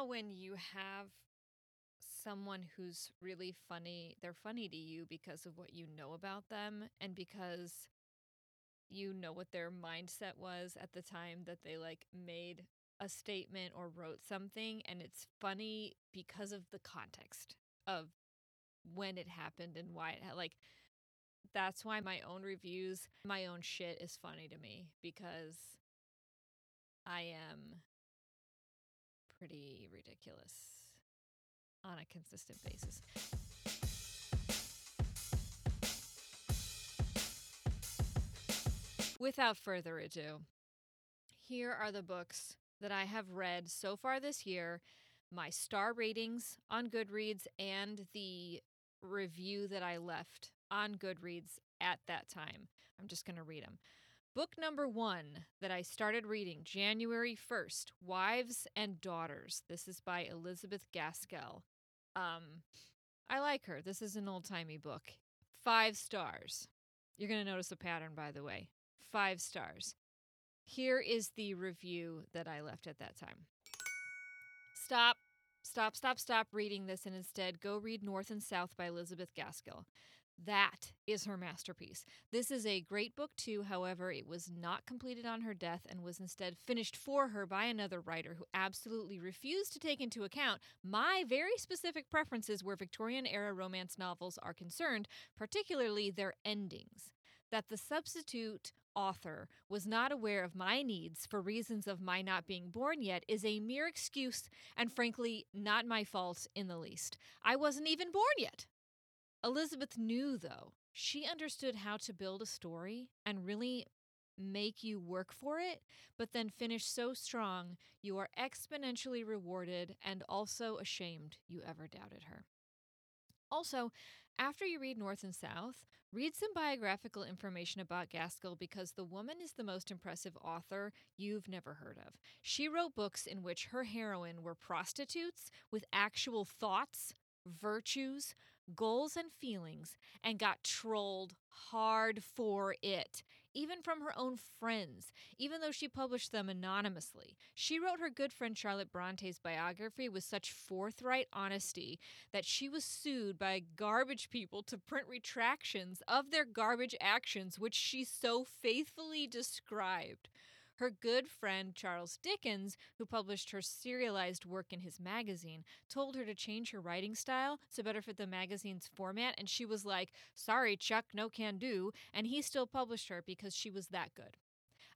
how when you have someone who's really funny, they're funny to you because of what you know about them and because you know what their mindset was at the time that they like made a statement or wrote something and it's funny because of the context of when it happened and why it had like that's why my own reviews, my own shit is funny to me because I am pretty ridiculous on a consistent basis. Without further ado, here are the books that I have read so far this year, my star ratings on Goodreads, and the review that I left on Goodreads at that time. I'm just going to read them. Book number one that I started reading January 1st Wives and Daughters. This is by Elizabeth Gaskell. Um, I like her. This is an old timey book. Five stars. You're going to notice a pattern, by the way. Five stars. Here is the review that I left at that time. Stop, stop, stop, stop reading this and instead go read North and South by Elizabeth Gaskell. That is her masterpiece. This is a great book, too. However, it was not completed on her death and was instead finished for her by another writer who absolutely refused to take into account my very specific preferences where Victorian era romance novels are concerned, particularly their endings. That the substitute author was not aware of my needs for reasons of my not being born yet is a mere excuse and frankly not my fault in the least. I wasn't even born yet. Elizabeth knew, though, she understood how to build a story and really make you work for it, but then finish so strong you are exponentially rewarded and also ashamed you ever doubted her. Also, after you read North and South, read some biographical information about Gaskell because the woman is the most impressive author you've never heard of. She wrote books in which her heroine were prostitutes with actual thoughts, virtues, goals, and feelings, and got trolled hard for it, even from her own friends, even though she published them anonymously. She wrote her good friend Charlotte Bronte's biography with such forthright honesty that she was sued by garbage people to print retractions of their garbage actions, which she so faithfully described. Her good friend Charles Dickens, who published her serialized work in his magazine, told her to change her writing style to better fit the magazine's format, and she was like, Sorry, Chuck, no can do. And he still published her because she was that good.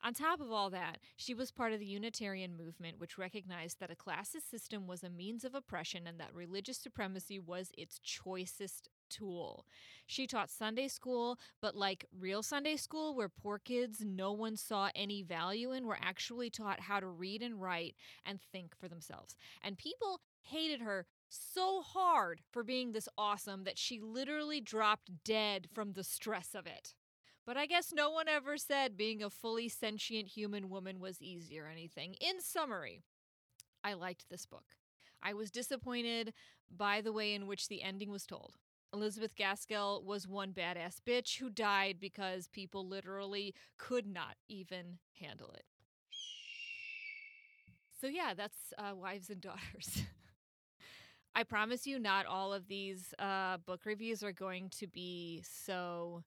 On top of all that, she was part of the Unitarian movement, which recognized that a classist system was a means of oppression and that religious supremacy was its choicest tool. She taught Sunday school, but like real Sunday school, where poor kids no one saw any value in, were actually taught how to read and write and think for themselves. And people hated her so hard for being this awesome that she literally dropped dead from the stress of it. But I guess no one ever said being a fully sentient human woman was easy or anything. In summary, I liked this book. I was disappointed by the way in which the ending was told. Elizabeth Gaskell was one badass bitch who died because people literally could not even handle it. So, yeah, that's uh, Wives and Daughters. I promise you, not all of these uh, book reviews are going to be so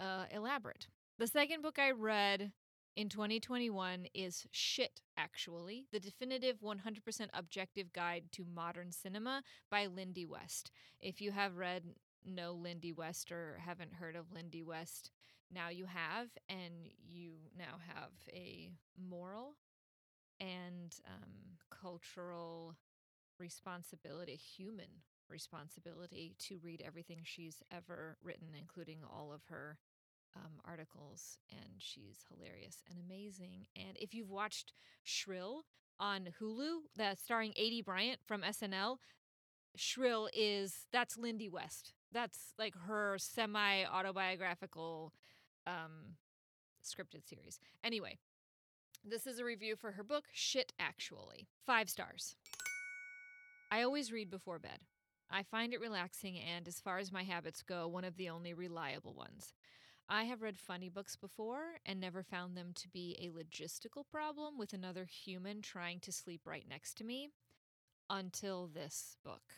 uh, elaborate. The second book I read in 2021 is Shit, actually, the definitive 100% objective guide to modern cinema by Lindy West. If you have read know Lindy West or haven't heard of Lindy West, now you have, and you now have a moral and um, cultural responsibility, human responsibility to read everything she's ever written, including all of her um, articles, and she's hilarious and amazing. And if you've watched Shrill on Hulu, that starring Aidy Bryant from SNL, Shrill is that's Lindy West. That's like her semi autobiographical um, scripted series. Anyway, this is a review for her book, Shit Actually. Five stars. I always read before bed. I find it relaxing and, as far as my habits go, one of the only reliable ones. I have read funny books before and never found them to be a logistical problem with another human trying to sleep right next to me. until this book.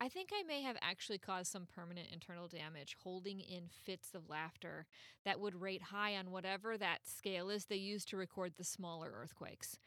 I think I may have actually caused some permanent internal damage holding in fits of laughter that would rate high on whatever that scale is they use to record the smaller earthquakes.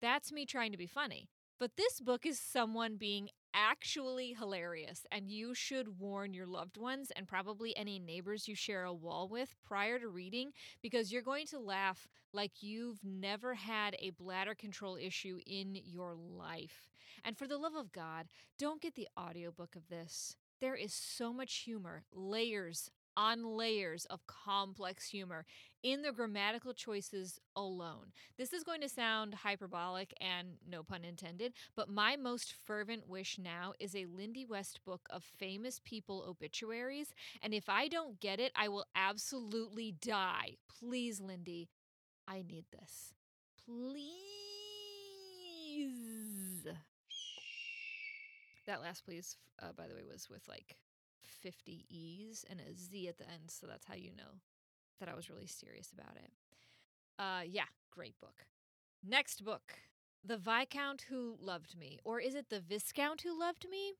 That's me trying to be funny. But this book is someone being actually hilarious, and you should warn your loved ones and probably any neighbors you share a wall with prior to reading because you're going to laugh like you've never had a bladder control issue in your life. And for the love of God, don't get the audiobook of this. There is so much humor, layers on layers of complex humor in the grammatical choices alone. This is going to sound hyperbolic and no pun intended, but my most fervent wish now is a Lindy West book of famous people obituaries. And if I don't get it, I will absolutely die. Please, Lindy, I need this. Please. That last please, uh, by the way, was with like 50 E's and a Z at the end. So that's how you know that I was really serious about it. Uh, yeah, great book. Next book The Viscount Who Loved Me, or is it The Viscount Who Loved Me?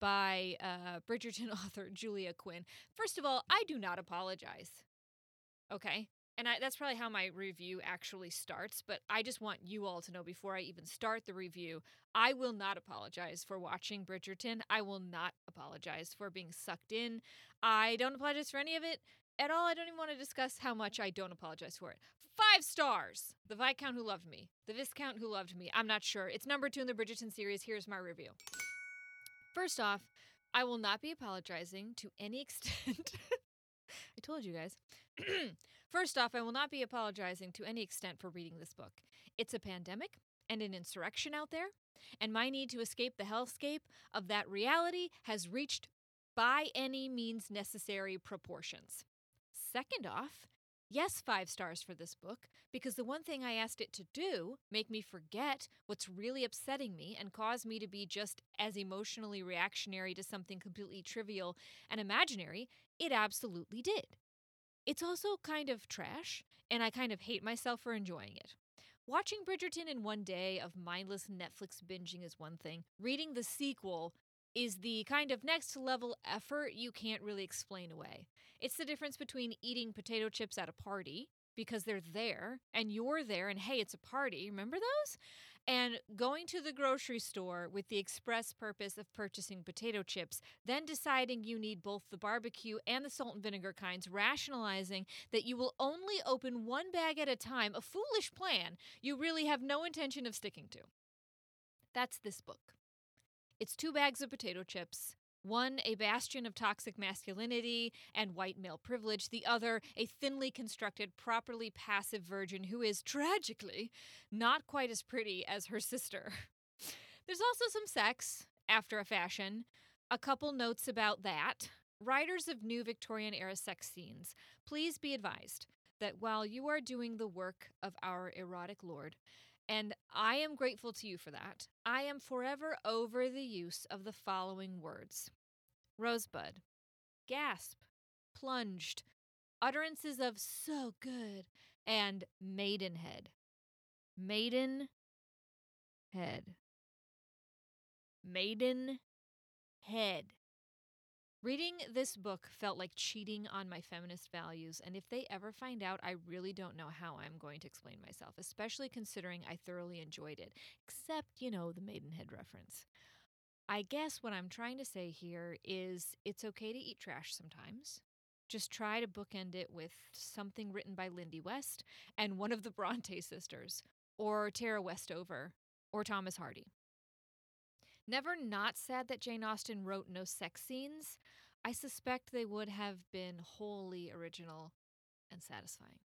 By uh, Bridgerton author Julia Quinn. First of all, I do not apologize. Okay. And I, that's probably how my review actually starts, but I just want you all to know before I even start the review, I will not apologize for watching Bridgerton. I will not apologize for being sucked in. I don't apologize for any of it at all. I don't even want to discuss how much I don't apologize for it. Five stars. The Viscount Who Loved Me. The Viscount Who Loved Me. I'm not sure. It's number two in the Bridgerton series. Here's my review. First off, I will not be apologizing to any extent. I told you guys. First off, I will not be apologizing to any extent for reading this book. It's a pandemic and an insurrection out there, and my need to escape the hellscape of that reality has reached by any means necessary proportions. Second off, yes, five stars for this book, because the one thing I asked it to do, make me forget what's really upsetting me and cause me to be just as emotionally reactionary to something completely trivial and imaginary, it absolutely did. It's also kind of trash, and I kind of hate myself for enjoying it. Watching Bridgerton in one day of mindless Netflix binging is one thing. Reading the sequel is the kind of next level effort you can't really explain away. It's the difference between eating potato chips at a party because they're there and you're there and hey, it's a party. Remember those? And going to the grocery store with the express purpose of purchasing potato chips, then deciding you need both the barbecue and the salt and vinegar kinds, rationalizing that you will only open one bag at a time, a foolish plan you really have no intention of sticking to. That's this book. It's two bags of potato chips, one a bastion of toxic masculinity and white male privilege, the other a thinly constructed, properly passive virgin who is tragically not quite as pretty as her sister. There's also some sex, after a fashion. A couple notes about that. Writers of new Victorian era sex scenes, please be advised that while you are doing the work of our erotic lord, and I am grateful to you for that. I am forever over the use of the following words Rosebud, gasp, plunged, utterances of so good, and maidenhead. Maiden head. Maiden head. Reading this book felt like cheating on my feminist values, and if they ever find out, I really don't know how I'm going to explain myself, especially considering I thoroughly enjoyed it, except, you know, the Maidenhead reference. I guess what I'm trying to say here is it's okay to eat trash sometimes. Just try to bookend it with something written by Lindy West and one of the Bronte sisters, or Tara Westover, or Thomas Hardy. Never not sad that Jane Austen wrote no sex scenes. I suspect they would have been wholly original and satisfying.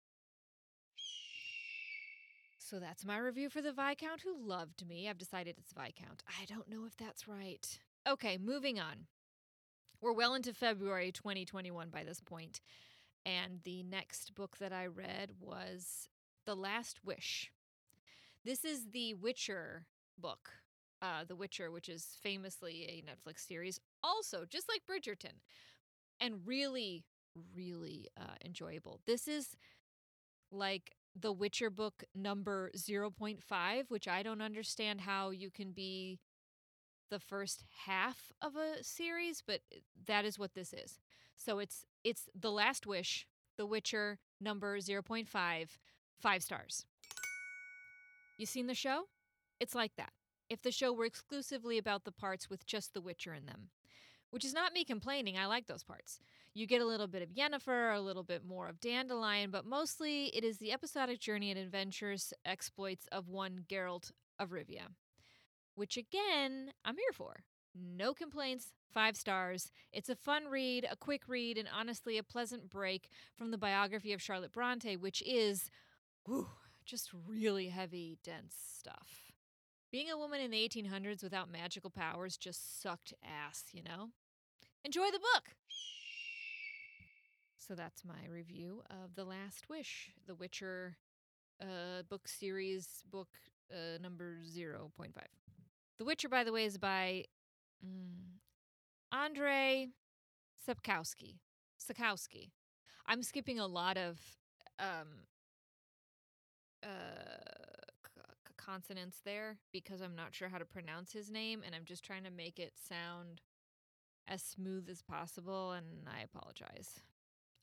So that's my review for the Viscount Who Loved Me. I've decided it's Viscount. I don't know if that's right. Okay, moving on. We're well into February 2021 by this point, and the next book that I read was The Last Wish. This is the Witcher book uh, The Witcher, which is famously a Netflix series, also just like Bridgerton, and really, really uh, enjoyable. This is like the Witcher book number 0.5, which I don't understand how you can be the first half of a series, but that is what this is. So it's it's The Last Wish, The Witcher, number 0.5, 5 stars. You seen the show? It's like that. If the show were exclusively about the parts with just The Witcher in them, which is not me complaining, I like those parts. You get a little bit of Yennefer, a little bit more of Dandelion, but mostly it is the episodic journey and adventures exploits of one Geralt of Rivia, which again, I'm here for. No complaints, five stars. It's a fun read, a quick read, and honestly a pleasant break from the biography of Charlotte Bronte, which is whew, just really heavy, dense stuff. Being a woman in the 1800s without magical powers just sucked ass, you know? Enjoy the book! So that's my review of The Last Wish, The Witcher uh, book series, book uh, number 0.5. The Witcher, by the way, is by mm, Andrei Sapkowski. Sapkowski. I'm skipping a lot of um, uh, c- consonants there because I'm not sure how to pronounce his name, and I'm just trying to make it sound as smooth as possible, and I apologize.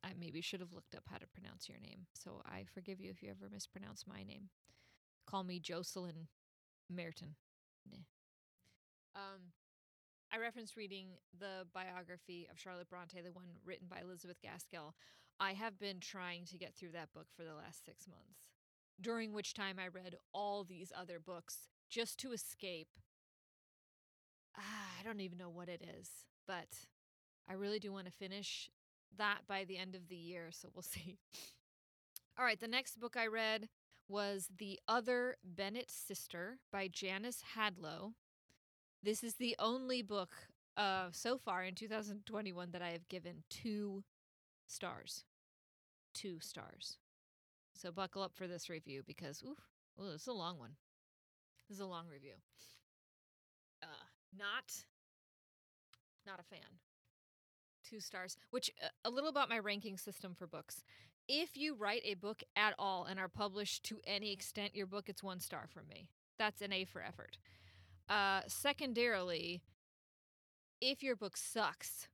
I maybe should have looked up how to pronounce your name, so I forgive you if you ever mispronounce my name. Call me Jocelyn Merton. Um, I referenced reading the biography of Charlotte Bronte, the one written by Elizabeth Gaskell. I have been trying to get through that book for the last six months, during which time I read all these other books just to escape. Ah, I don't even know what it is, but I really do want to finish that by the end of the year, so we'll see. All right, the next book I read was The Other Bennet Sister by Janice Hadlow. This is the only book uh, so far in 2021 that I have given two stars. Two stars. So buckle up for this review because, ooh, ooh this is a long one. This is a long review. Uh, not, not a fan two stars, which uh, a little about my ranking system for books. If you write a book at all and are published to any extent, your book gets one star from me. That's an A for effort. Uh, secondarily, if your book sucks,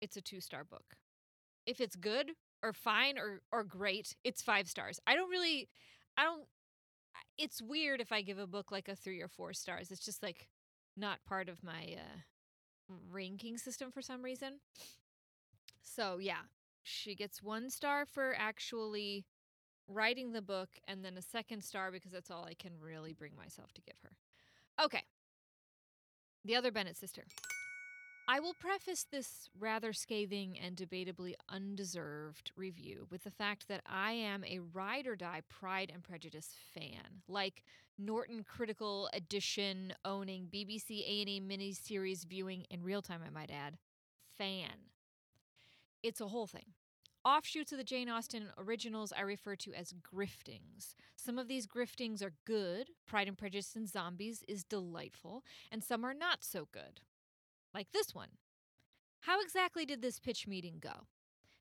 it's a two star book. If it's good or fine or or great, it's five stars. I don't really, I don't. It's weird if I give a book like a three or four stars. It's just like not part of my uh, ranking system for some reason. So, yeah, she gets one star for actually writing the book and then a second star because that's all I can really bring myself to give her. Okay. The other Bennet sister. I will preface this rather scathing and debatably undeserved review with the fact that I am a ride or die Pride and Prejudice fan, like Norton Critical Edition owning BBC A&E miniseries viewing in real time, I might add, fan. It's a whole thing. Offshoots of the Jane Austen originals I refer to as griftings. Some of these griftings are good, Pride and Prejudice and Zombies is delightful, and some are not so good like this one. How exactly did this pitch meeting go?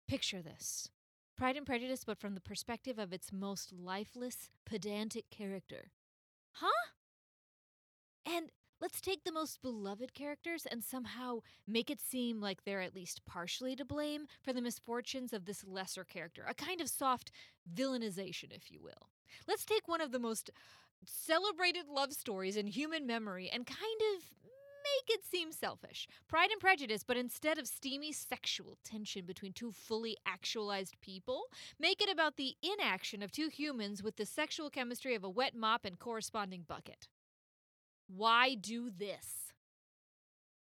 Picture this Pride and Prejudice, but from the perspective of its most lifeless, pedantic character. Huh? And let's take the most beloved characters and somehow make it seem like they're at least partially to blame for the misfortunes of this lesser character, a kind of soft villainization, if you will. Let's take one of the most celebrated love stories in human memory and kind of make it seem selfish. Pride and Prejudice, but instead of steamy sexual tension between two fully actualized people, make it about the inaction of two humans with the sexual chemistry of a wet mop and corresponding bucket. Why do this?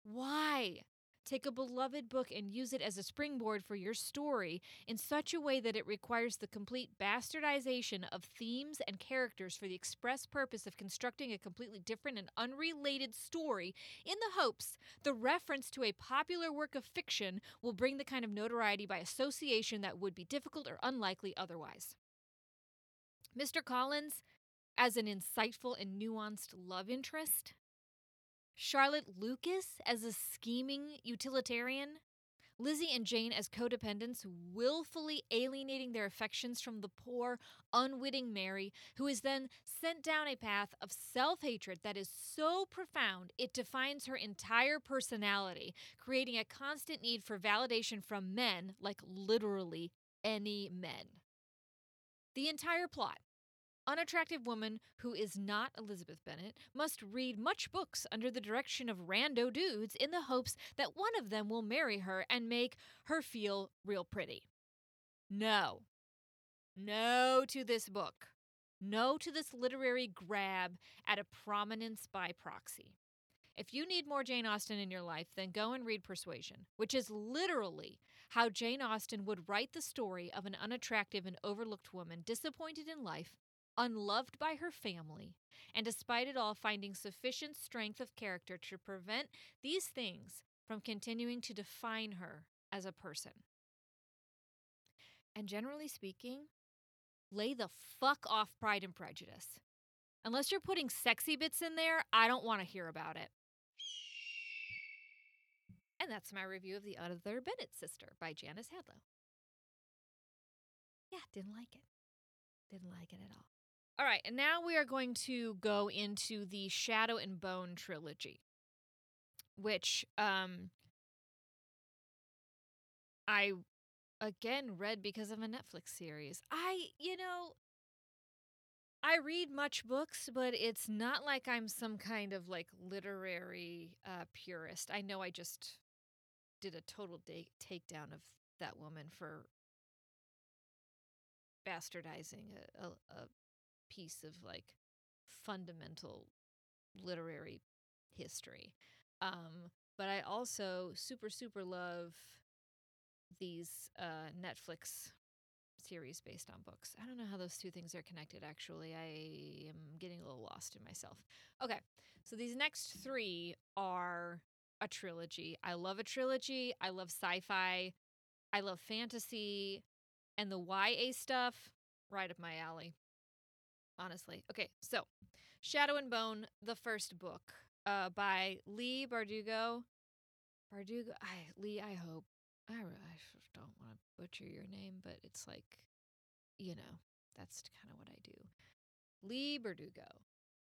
Why? Take a beloved book and use it as a springboard for your story in such a way that it requires the complete bastardization of themes and characters for the express purpose of constructing a completely different and unrelated story in the hopes the reference to a popular work of fiction will bring the kind of notoriety by association that would be difficult or unlikely otherwise. Mr. Collins, as an insightful and nuanced love interest, Charlotte Lucas as a scheming utilitarian, Lizzie and Jane as codependents, willfully alienating their affections from the poor, unwitting Mary, who is then sent down a path of self hatred that is so profound it defines her entire personality, creating a constant need for validation from men, like literally any men. The entire plot unattractive woman who is not Elizabeth Bennet must read much books under the direction of rando dudes in the hopes that one of them will marry her and make her feel real pretty. No. No to this book. No to this literary grab at a prominence by proxy. If you need more Jane Austen in your life, then go and read Persuasion, which is literally how Jane Austen would write the story of an unattractive and overlooked woman disappointed in life unloved by her family, and despite it all, finding sufficient strength of character to prevent these things from continuing to define her as a person. And generally speaking, lay the fuck off Pride and Prejudice. Unless you're putting sexy bits in there, I don't want to hear about it. And that's my review of The Other Bennet Sister by Janice Hadlow. Yeah, didn't like it. Didn't like it at all. All right, and now we are going to go into the Shadow and Bone trilogy, which um I again read because of a Netflix series. I, you know, I read much books, but it's not like I'm some kind of like literary uh, purist. I know I just did a total da- takedown of that woman for bastardizing a, a, a piece of like fundamental literary history. Um, but I also super, super love these uh, Netflix series based on books. I don't know how those two things are connected, actually. I am getting a little lost in myself. Okay, so these next three are a trilogy. I love a trilogy. I love sci fi. I love fantasy. And the YA stuff, right up my alley honestly. Okay, so Shadow and Bone, the first book, uh, by Leigh Bardugo. Bardugo, I Leigh, I hope. I, I don't want to butcher your name, but it's like, you know, that's kind of what I do. Leigh Bardugo.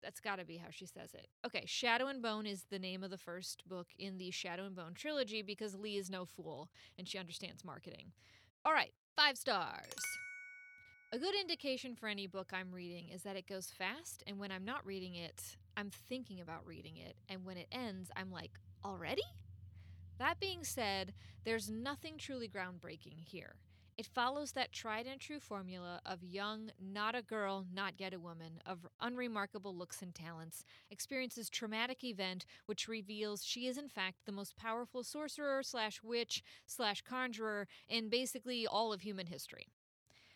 That's got to be how she says it. Okay, Shadow and Bone is the name of the first book in the Shadow and Bone trilogy because Leigh is no fool and she understands marketing. All right, five stars. A good indication for any book I'm reading is that it goes fast, and when I'm not reading it, I'm thinking about reading it, and when it ends, I'm like, already? That being said, there's nothing truly groundbreaking here. It follows that tried and true formula of young, not a girl, not yet a woman, of unremarkable looks and talents, experiences traumatic event which reveals she is in fact the most powerful sorcerer slash witch slash conjurer in basically all of human history.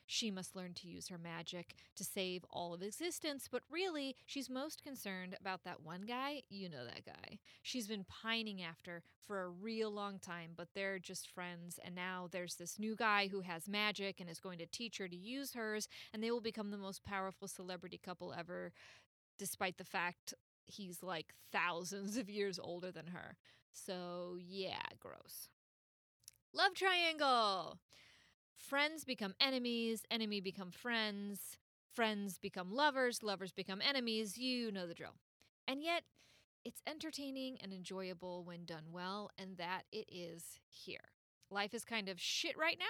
She must learn to use her magic to save all of existence, but really, she's most concerned about that one guy. You know that guy. She's been pining after for a real long time, but they're just friends. And now there's this new guy who has magic and is going to teach her to use hers, and they will become the most powerful celebrity couple ever, despite the fact he's like thousands of years older than her. So, yeah, gross. Love triangle. Friends become enemies, enemy become friends, friends become lovers, lovers become enemies. You know the drill. And yet, it's entertaining and enjoyable when done well, and that it is here. Life is kind of shit right now,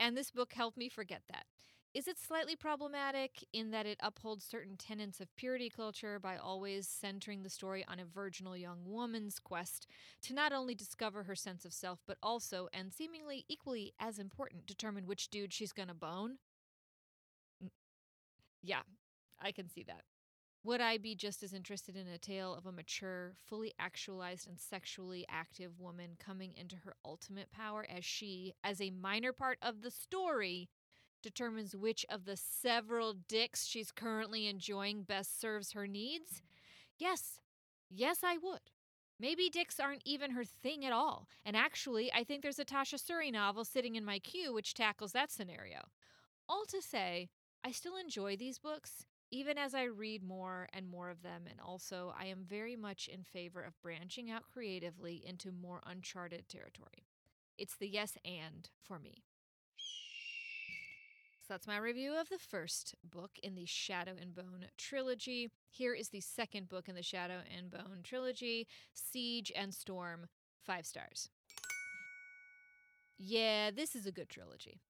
and this book helped me forget that. Is it slightly problematic in that it upholds certain tenets of purity culture by always centering the story on a virginal young woman's quest to not only discover her sense of self, but also, and seemingly equally as important, determine which dude she's gonna bone? Yeah, I can see that. Would I be just as interested in a tale of a mature, fully actualized, and sexually active woman coming into her ultimate power as she, as a minor part of the story, determines which of the several dicks she's currently enjoying best serves her needs? Yes, yes, I would. Maybe dicks aren't even her thing at all. And actually, I think there's a Tasha Suri novel sitting in my queue which tackles that scenario. All to say, I still enjoy these books, even as I read more and more of them, and also I am very much in favor of branching out creatively into more uncharted territory. It's the yes and for me. That's my review of the first book in the Shadow and Bone trilogy. Here is the second book in the Shadow and Bone trilogy Siege and Storm, five stars. Yeah, this is a good trilogy.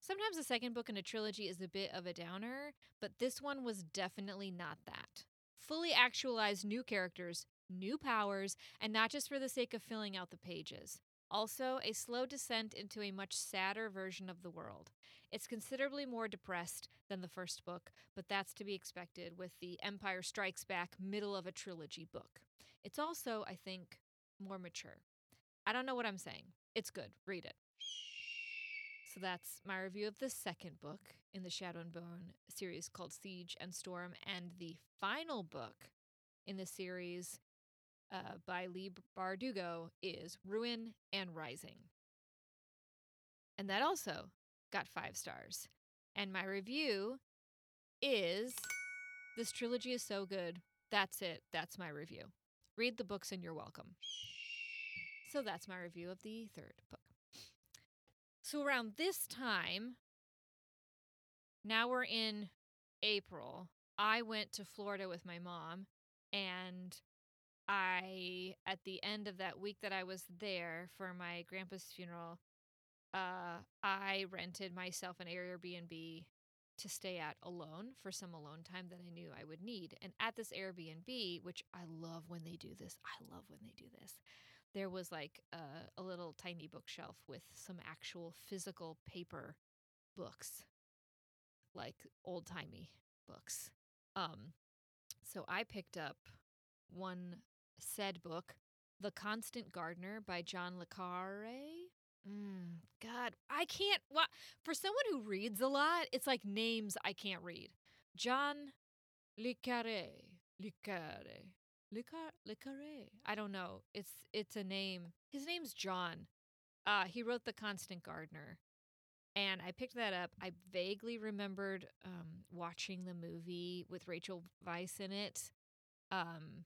Sometimes the second book in a trilogy is a bit of a downer, but this one was definitely not that. Fully actualized new characters, new powers, and not just for the sake of filling out the pages. Also, a slow descent into a much sadder version of the world. It's considerably more depressed than the first book, but that's to be expected with the Empire Strikes Back middle of a trilogy book. It's also, I think, more mature. I don't know what I'm saying. It's good. Read it. So that's my review of the second book in the Shadow and Bone series called Siege and Storm, and the final book in the series uh, by Leigh Bardugo is Ruin and Rising. And that also got five stars. And my review is this trilogy is so good. That's it. That's my review. Read the books and you're welcome. So that's my review of the third book. So around this time, now we're in April, I went to Florida with my mom and I at the end of that week that I was there for my grandpa's funeral, uh, I rented myself an Airbnb to stay at alone for some alone time that I knew I would need. And at this Airbnb, which I love when they do this, I love when they do this. There was like a, a little tiny bookshelf with some actual physical paper books, like old timey books. Um, so I picked up one said book, The Constant Gardener by John Le Carre. Mm, God, I can't. What for someone who reads a lot, it's like names I can't read. John Le Carre, Le Carre, Le Carre, Le Carre. I don't know. It's it's a name. His name's John. Uh, he wrote The Constant Gardener, and I picked that up. I vaguely remembered um, watching the movie with Rachel Weisz in it. Um,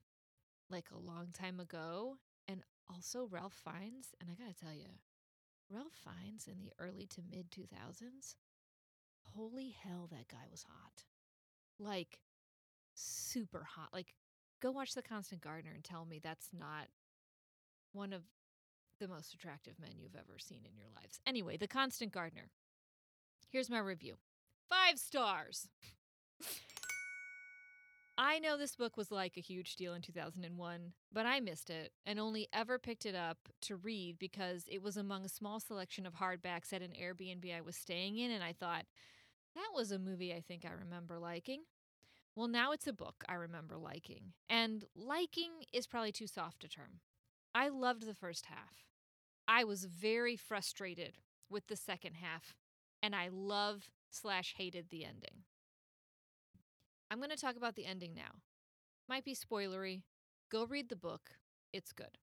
like a long time ago, and also Ralph Fiennes. And I gotta tell you, Ralph Fiennes in the early to mid 2000s, holy hell, that guy was hot. Like, super hot. Like, go watch The Constant Gardener and tell me that's not one of the most attractive men you've ever seen in your lives. Anyway, The Constant Gardener. Here's my review five stars. I know this book was like a huge deal in 2001, but I missed it and only ever picked it up to read because it was among a small selection of hardbacks at an Airbnb I was staying in, and I thought, that was a movie I think I remember liking. Well, now it's a book I remember liking, and liking is probably too soft a term. I loved the first half. I was very frustrated with the second half, and I love slash hated the ending. I'm going to talk about the ending now. Might be spoilery. Go read the book. It's good.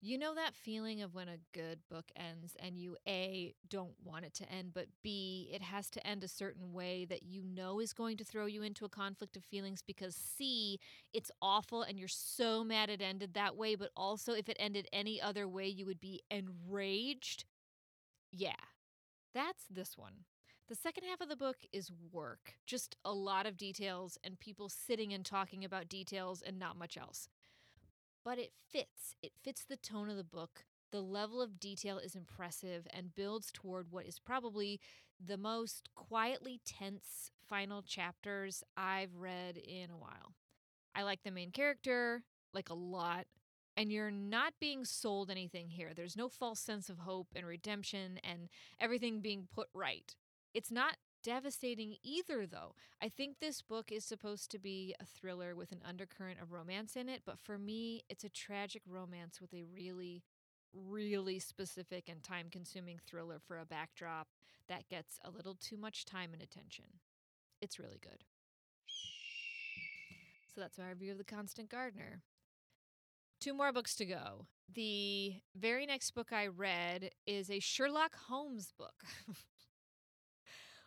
You know that feeling of when a good book ends and you A, don't want it to end, but B, it has to end a certain way that you know is going to throw you into a conflict of feelings because C, it's awful and you're so mad it ended that way, but also if it ended any other way, you would be enraged? Yeah, that's this one. The second half of the book is work, just a lot of details and people sitting and talking about details and not much else. But it fits. It fits the tone of the book. The level of detail is impressive and builds toward what is probably the most quietly tense final chapters I've read in a while. I like the main character, like a lot, and you're not being sold anything here. There's no false sense of hope and redemption and everything being put right. It's not devastating either, though. I think this book is supposed to be a thriller with an undercurrent of romance in it, but for me, it's a tragic romance with a really, really specific and time consuming thriller for a backdrop that gets a little too much time and attention. It's really good. So that's my review of The Constant Gardener. Two more books to go. The very next book I read is a Sherlock Holmes book.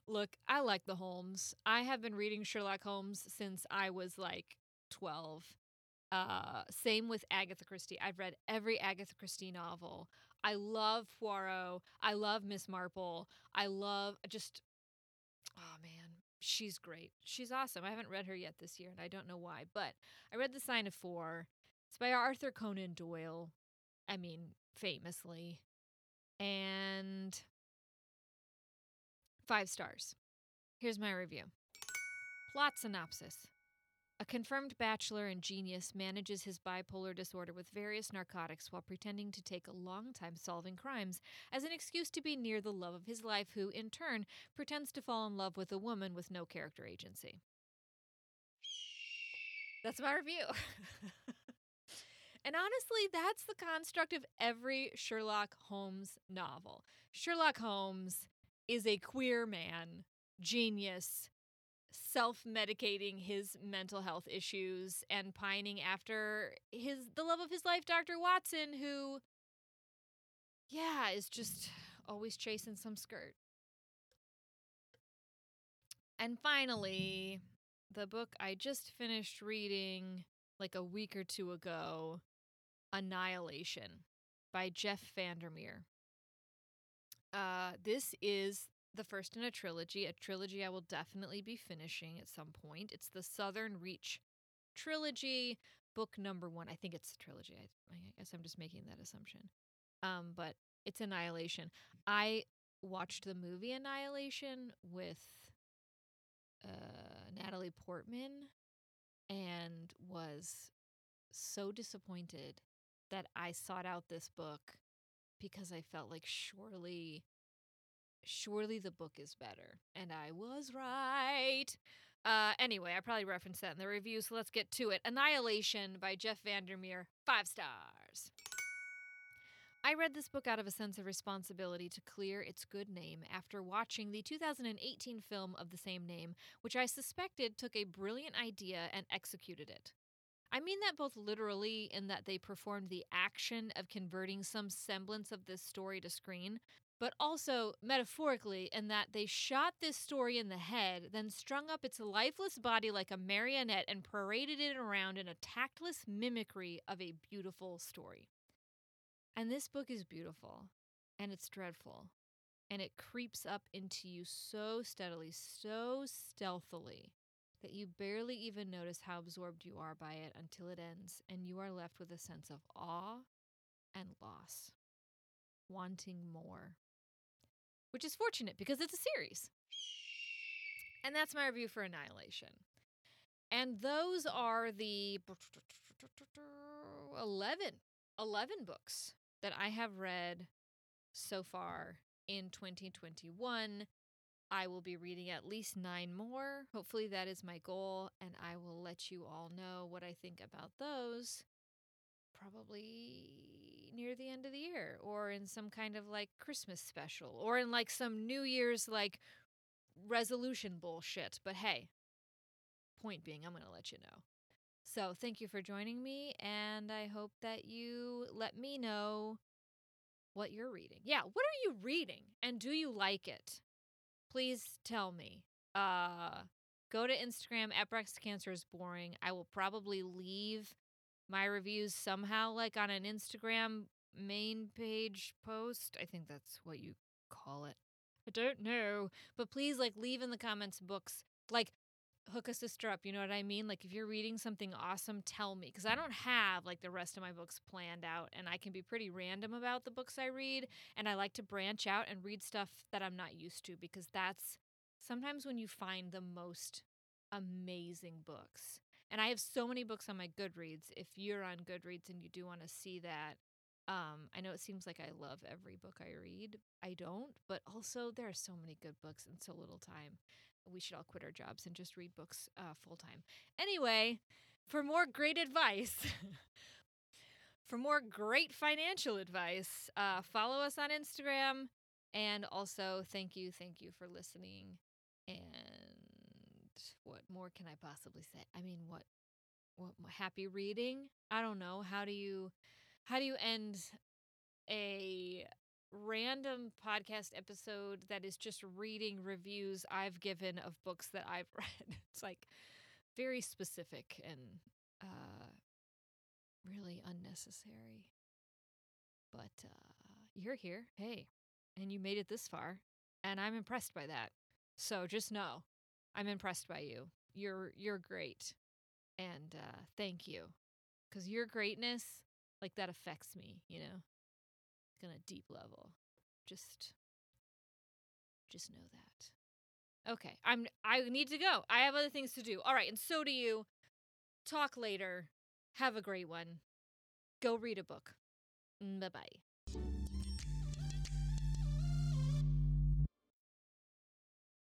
Look, I like the Holmes. I have been reading Sherlock Holmes since I was like 12. Uh, same with Agatha Christie. I've read every Agatha Christie novel. I love Poirot. I love Miss Marple. I love just, oh man, she's great. She's awesome. I haven't read her yet this year, and I don't know why, but I read The Sign of Four. It's by Arthur Conan Doyle. I mean, famously. And five stars. Here's my review. Plot synopsis. A confirmed bachelor and genius manages his bipolar disorder with various narcotics while pretending to take a long time solving crimes as an excuse to be near the love of his life, who, in turn, pretends to fall in love with a woman with no character agency. That's my review. and honestly, that's the construct of every Sherlock Holmes novel. Sherlock Holmes is a queer man, genius, self medicating his mental health issues and pining after his the love of his life, Dr. Watson, who yeah, is just always chasing some skirt. And finally, the book I just finished reading like a week or two ago, Annihilation by Jeff Vandermeer. Uh, this is the first in a trilogy, a trilogy I will definitely be finishing at some point. It's the Southern Reach trilogy, book number one. I think it's a trilogy. I, I guess I'm just making that assumption. Um, but it's Annihilation. I watched the movie Annihilation with uh, Natalie Portman and was so disappointed that I sought out this book because I felt like surely surely the book is better. And I was right. Uh, anyway, I probably referenced that in the review, so let's get to it. Annihilation by Jeff Vandermeer, five stars. I read this book out of a sense of responsibility to clear its good name after watching the 2018 film of the same name, which I suspected took a brilliant idea and executed it. I mean that both literally in that they performed the action of converting some semblance of this story to screen, but also metaphorically in that they shot this story in the head, then strung up its lifeless body like a marionette and paraded it around in a tactless mimicry of a beautiful story. And this book is beautiful, and it's dreadful, and it creeps up into you so steadily, so stealthily, that you barely even notice how absorbed you are by it until it ends, and you are left with a sense of awe and loss, wanting more which is fortunate because it's a series. And that's my review for Annihilation. And those are the 11, 11 books that I have read so far in 2021. I will be reading at least nine more. Hopefully, that is my goal, and I will let you all know what I think about those probably near the end of the year or in some kind of like Christmas special or in like some New Year's like resolution bullshit. But hey, point being, I'm going to let you know. So thank you for joining me, and I hope that you let me know what you're reading. Yeah, what are you reading, and do you like it? Please tell me. Uh, go to Instagram at breast cancer is boring. I will probably leave my reviews somehow like on an Instagram main page post. I think that's what you call it. I don't know. But please like leave in the comments books like hook a sister up, you know what I mean? Like if you're reading something awesome, tell me cuz I don't have like the rest of my books planned out and I can be pretty random about the books I read and I like to branch out and read stuff that I'm not used to because that's sometimes when you find the most amazing books. And I have so many books on my Goodreads. If you're on Goodreads and you do want to see that, um, I know it seems like I love every book I read. I don't, but also there are so many good books in so little time. We should all quit our jobs and just read books uh, full time. Anyway, for more great advice, for more great financial advice, uh, follow us on Instagram. And also, thank you, thank you for listening. And what more can I possibly say? I mean, what what happy reading? I don't know. How do you how do you end a random podcast episode that is just reading reviews I've given of books that I've read? It's like very specific and uh really unnecessary. But uh, you're here, hey, and you made it this far, and I'm impressed by that. So just know, I'm impressed by you. You're you're great, and uh, thank you, because your greatness, like that, affects me. You know, on a deep level. Just, just know that. Okay, I'm. I need to go. I have other things to do. All right, and so do you. Talk later. Have a great one. Go read a book. Mm, bye bye.